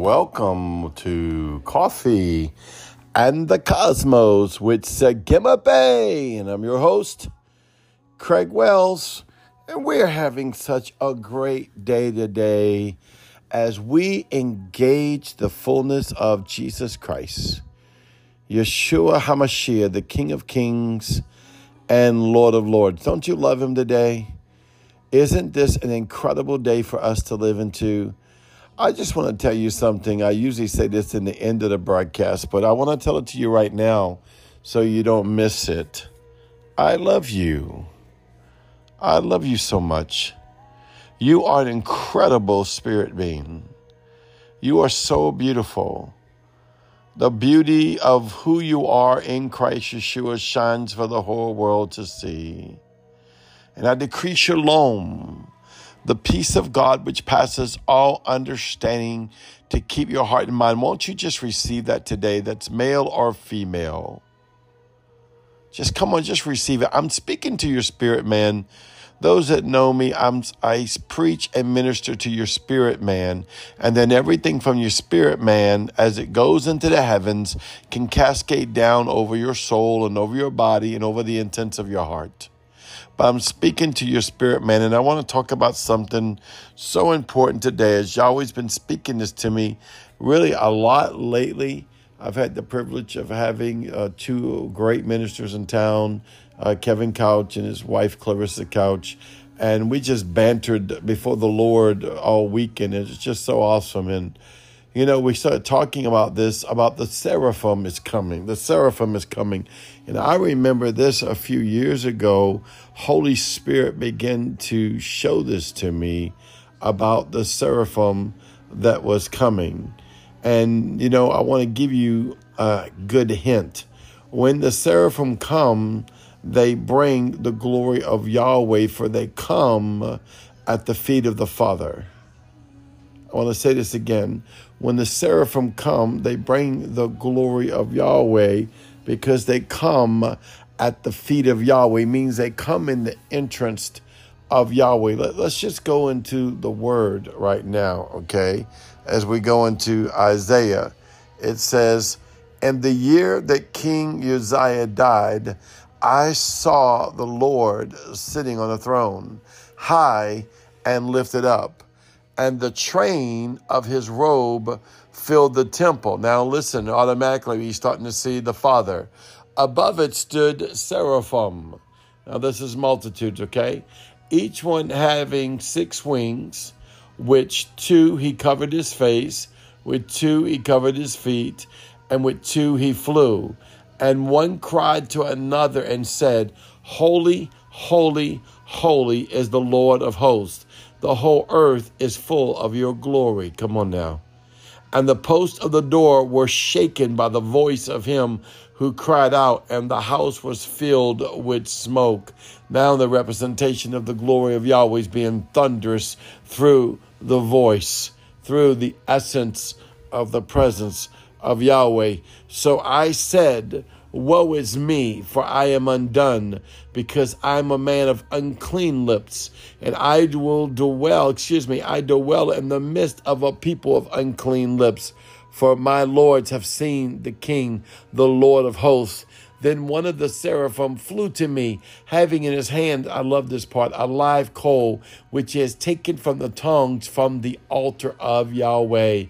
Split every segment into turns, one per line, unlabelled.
welcome to Coffee and the Cosmos with Sagima Bay. And I'm your host, Craig Wells. And we're having such a great day today as we engage the fullness of Jesus Christ, Yeshua HaMashiach, the King of Kings and Lord of Lords. Don't you love him today? Isn't this an incredible day for us to live into? I just want to tell you something. I usually say this in the end of the broadcast, but I want to tell it to you right now so you don't miss it. I love you. I love you so much. You are an incredible spirit being. You are so beautiful. The beauty of who you are in Christ Yeshua shines for the whole world to see. And I decree shalom the peace of God, which passes all understanding, to keep your heart and mind. Won't you just receive that today? That's male or female. Just come on, just receive it. I'm speaking to your spirit, man. Those that know me, I'm, I preach and minister to your spirit man. And then everything from your spirit man, as it goes into the heavens, can cascade down over your soul and over your body and over the intents of your heart but I'm speaking to your spirit, man, and I want to talk about something so important today. As Yahweh's been speaking this to me really a lot lately. I've had the privilege of having uh, two great ministers in town, uh, Kevin Couch and his wife Clarissa Couch, and we just bantered before the Lord all weekend. It's just so awesome, and you know, we started talking about this about the seraphim is coming. The seraphim is coming. And I remember this a few years ago. Holy Spirit began to show this to me about the seraphim that was coming. And, you know, I want to give you a good hint. When the seraphim come, they bring the glory of Yahweh, for they come at the feet of the Father. I want to say this again. When the seraphim come, they bring the glory of Yahweh because they come at the feet of Yahweh, means they come in the entrance of Yahweh. Let, us just go into the word right now, okay? As we go into Isaiah, it says, In the year that King Uzziah died, I saw the Lord sitting on a throne, high and lifted up and the train of his robe filled the temple. Now, listen, automatically he's starting to see the Father. Above it stood seraphim. Now, this is multitudes, okay? Each one having six wings, which two he covered his face, with two he covered his feet, and with two he flew. And one cried to another and said, Holy, holy, holy is the Lord of hosts the whole earth is full of your glory. Come on now. And the posts of the door were shaken by the voice of him who cried out, and the house was filled with smoke. Now, the representation of the glory of Yahweh is being thunderous through the voice, through the essence of the presence of Yahweh. So I said, Woe is me, for I am undone, because I am a man of unclean lips, and I will dwell, excuse me, I dwell in the midst of a people of unclean lips. For my lords have seen the King, the Lord of hosts. Then one of the seraphim flew to me, having in his hand, I love this part, a live coal, which he has taken from the tongues from the altar of Yahweh.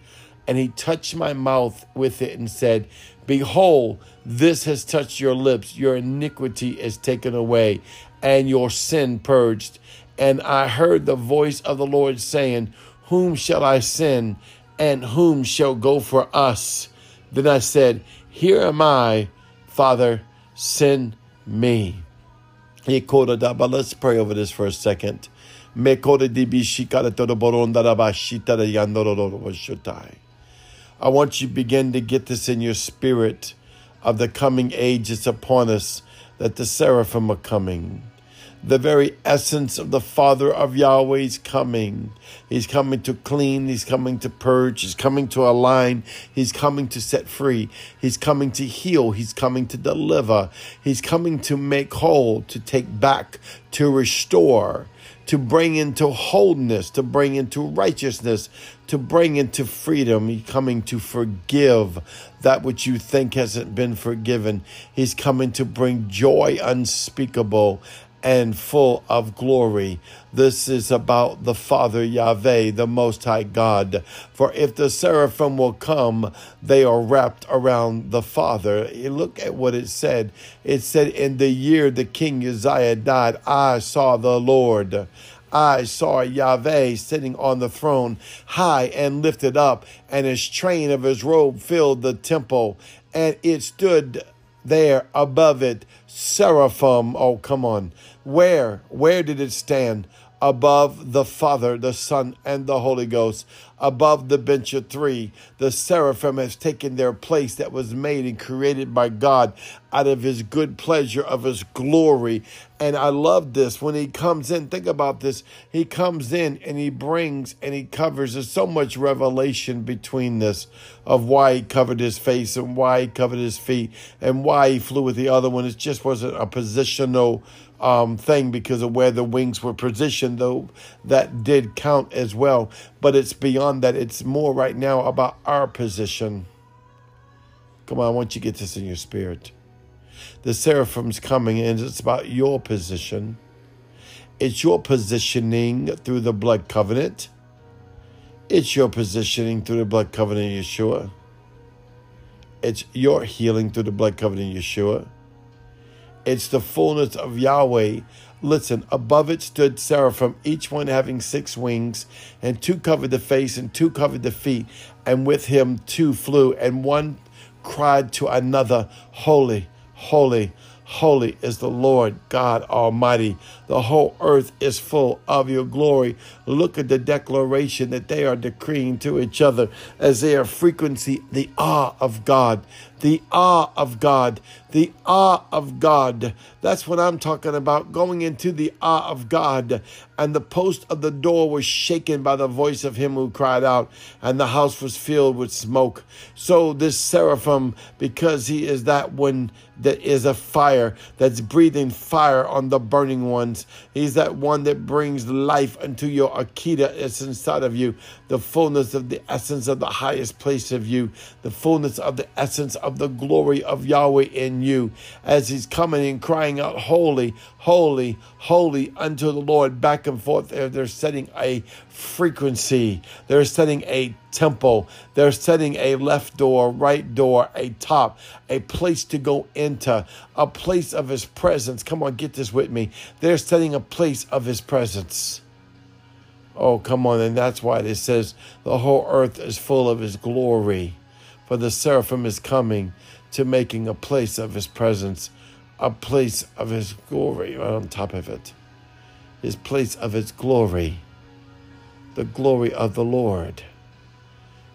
And he touched my mouth with it and said, Behold, this has touched your lips. Your iniquity is taken away, and your sin purged. And I heard the voice of the Lord saying, Whom shall I send, and whom shall go for us? Then I said, Here am I, Father, send me. Let's pray over this for a second. I want you to begin to get this in your spirit of the coming age that's upon us, that the seraphim are coming. The very essence of the Father of Yahweh's coming. He's coming to clean. He's coming to purge. He's coming to align. He's coming to set free. He's coming to heal. He's coming to deliver. He's coming to make whole, to take back, to restore to bring into wholeness, to bring into righteousness, to bring into freedom. He's coming to forgive that which you think hasn't been forgiven. He's coming to bring joy unspeakable and full of glory. This is about the Father Yahweh, the Most High God. For if the seraphim will come, they are wrapped around the Father. Eh, look at what it said. It said, In the year the King Uzziah died, I saw the Lord. I saw Yahweh sitting on the throne, high and lifted up, and his train of his robe filled the temple, and it stood there above it, seraphim. Oh, come on. Where? Where did it stand? Above the Father, the Son, and the Holy Ghost above the bench of three. The seraphim has taken their place that was made and created by God out of his good pleasure of his glory. And I love this when he comes in. Think about this. He comes in and he brings and he covers. There's so much revelation between this of why he covered his face and why he covered his feet and why he flew with the other one. It just wasn't a positional um, thing because of where the wings were positioned, though that did count as well. But it's beyond that. It's more right now about our position. Come on, I want you to get this in your spirit. The seraphim's coming, and it's about your position. It's your positioning through the blood covenant. It's your positioning through the blood covenant Yeshua. It's your healing through the blood covenant Yeshua. It's the fullness of Yahweh. Listen, above it stood seraphim, each one having six wings, and two covered the face, and two covered the feet, and with him two flew, and one cried to another, Holy, holy, holy is the Lord God Almighty. The whole earth is full of your glory. Look at the declaration that they are decreeing to each other as they are frequency the awe of God the awe of God, the awe of God. That's what I'm talking about, going into the awe of God. And the post of the door was shaken by the voice of him who cried out, and the house was filled with smoke. So this seraphim, because he is that one that is a fire, that's breathing fire on the burning he's that one that brings life unto your Akita that's inside of you, the fullness of the essence of the highest place of you, the fullness of the essence of the glory of Yahweh in you as he's coming and crying out, Holy, holy, holy unto the Lord. Back and forth they're setting a frequency, they're setting a temple, they're setting a left door, right door, a top, a place to go into, a place of his presence. Come on, get this with me. They're setting a place of his presence. Oh, come on. And that's why it says the whole earth is full of his glory for the seraphim is coming to making a place of his presence, a place of his glory right on top of it, his place of his glory, the glory of the Lord.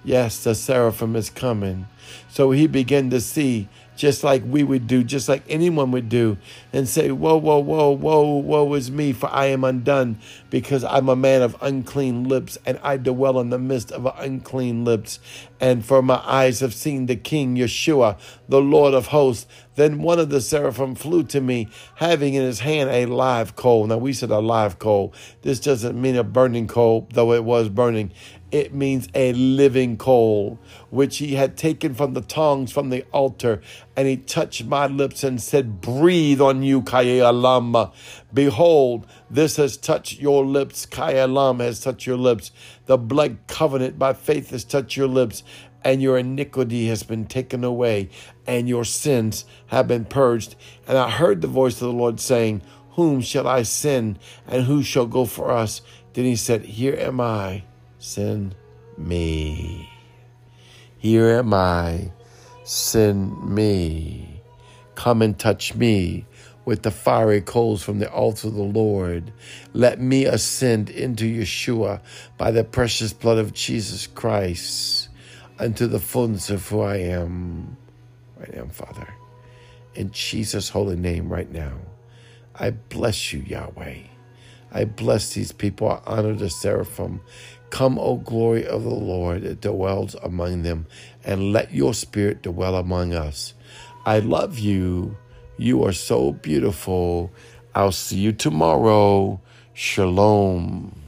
Yes, the seraphim is coming. So he began to see just like we would do, just like anyone would do, and say, Whoa, whoa, whoa, whoa, woe is me, for I am undone, because I'm a man of unclean lips, and I dwell in the midst of unclean lips. And for my eyes have seen the King Yeshua, the Lord of hosts. Then one of the seraphim flew to me, having in his hand a live coal. Now, we said a live coal. This doesn't mean a burning coal, though it was burning. It means a living coal, which he had taken from the tongs from the altar. And he touched my lips and said, Breathe on you, Kayalam. Behold, this has touched your lips. Kayalam has touched your lips. The blood covenant by faith has touched your lips. And your iniquity has been taken away, and your sins have been purged. And I heard the voice of the Lord saying, Whom shall I send, and who shall go for us? Then he said, Here am I send me. Here am I, send me. Come and touch me with the fiery coals from the altar of the Lord. Let me ascend into Yeshua by the precious blood of Jesus Christ unto the fullness of who I am. Right now, Father. In Jesus' holy name, right now, I bless you, Yahweh. I bless these people. I honor the seraphim. Come, O glory of the Lord, that dwells among them, and let your spirit dwell among us. I love you. You are so beautiful. I'll see you tomorrow. Shalom.